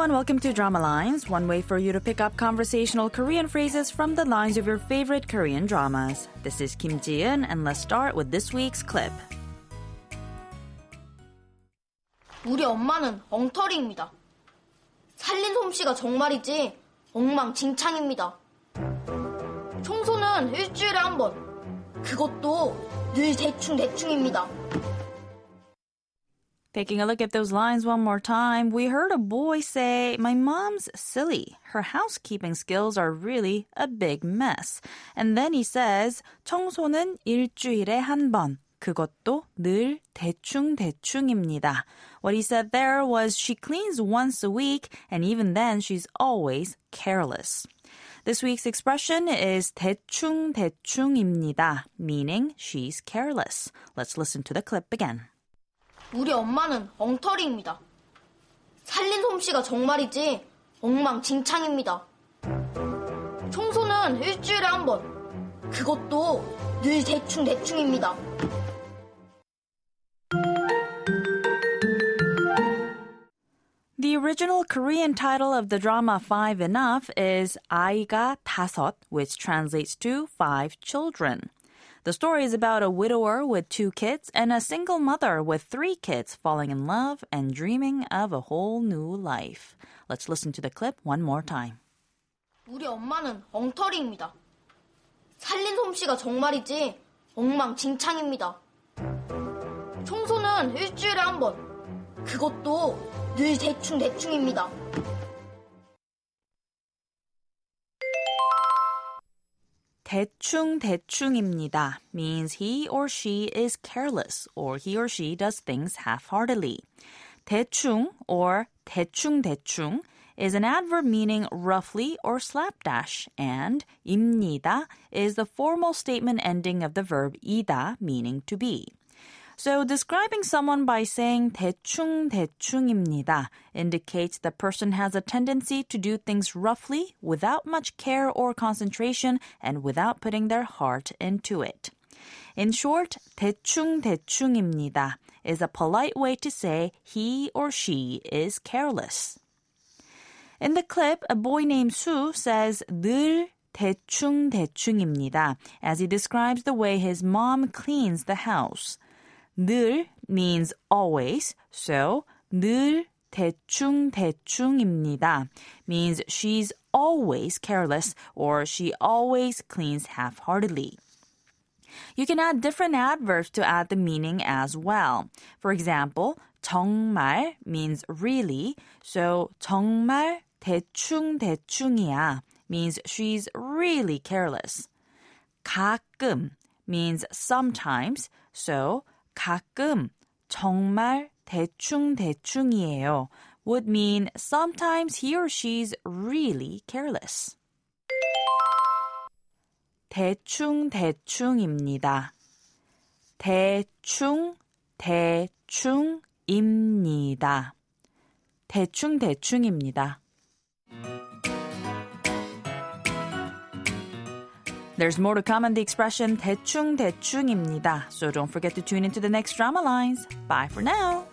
Hello and welcome to Drama Lines, one way for you to pick up conversational Korean phrases from the lines of your favorite Korean dramas. This is Kim Ji-eun, and let's start with this week's clip. 우리 엄마는 엉터리입니다. 살린 솜씨가 정말이지 엉망진창입니다. 청소는 일주일에 한 번. 그것도 늘 대충대충입니다. Taking a look at those lines one more time, we heard a boy say, My mom's silly. Her housekeeping skills are really a big mess. And then he says, 청소는 일주일에 한 번. 그것도 늘 대충대충입니다. What he said there was she cleans once a week, and even then she's always careless. This week's expression is 대충대충입니다, meaning she's careless. Let's listen to the clip again. 우리 엄마는 엉터리입니다. 살린 솜씨가 정말이지 엉망진창입니다. 청소는 일주일에 한 번. 그것도 늘 대충대충입니다. The original Korean title of the drama Five Enough is 아이가 다섯, which translates to five children. The story is about a widower with two kids and a single mother with three kids falling in love and dreaming of a whole new life. Let's listen to the clip one more time. 우리 엄마는 엉터리입니다. 살린 솜씨가 정말이지 엉망진창입니다. 청소는 일주일에 한 번. 그것도 늘 대충대충입니다. 대충대충입니다 means he or she is careless or he or she does things half-heartedly. 대충 or 대충대충 is an adverb meaning roughly or slapdash, and 입니다 is the formal statement ending of the verb 이다, meaning to be. So describing someone by saying 대충 대충입니다 indicates the person has a tendency to do things roughly without much care or concentration and without putting their heart into it. In short, 대충 대충입니다 is a polite way to say he or she is careless. In the clip, a boy named Su says 늘 대충 대충입니다 as he describes the way his mom cleans the house. 늘 means always, so 늘 대충 대충입니다 means she's always careless or she always cleans half-heartedly. You can add different adverbs to add the meaning as well. For example, 정말 means really, so 정말 대충 대충이야 means she's really careless. 가끔 means sometimes, so 가끔 정말 대충 대충이에요 would mean sometimes he or she's really careless. 대충 대충입니다. 대충 대충입니다. 대충 대충입니다. There's more to come on the expression 대충 대충입니다. So don't forget to tune into the next drama lines. Bye for now.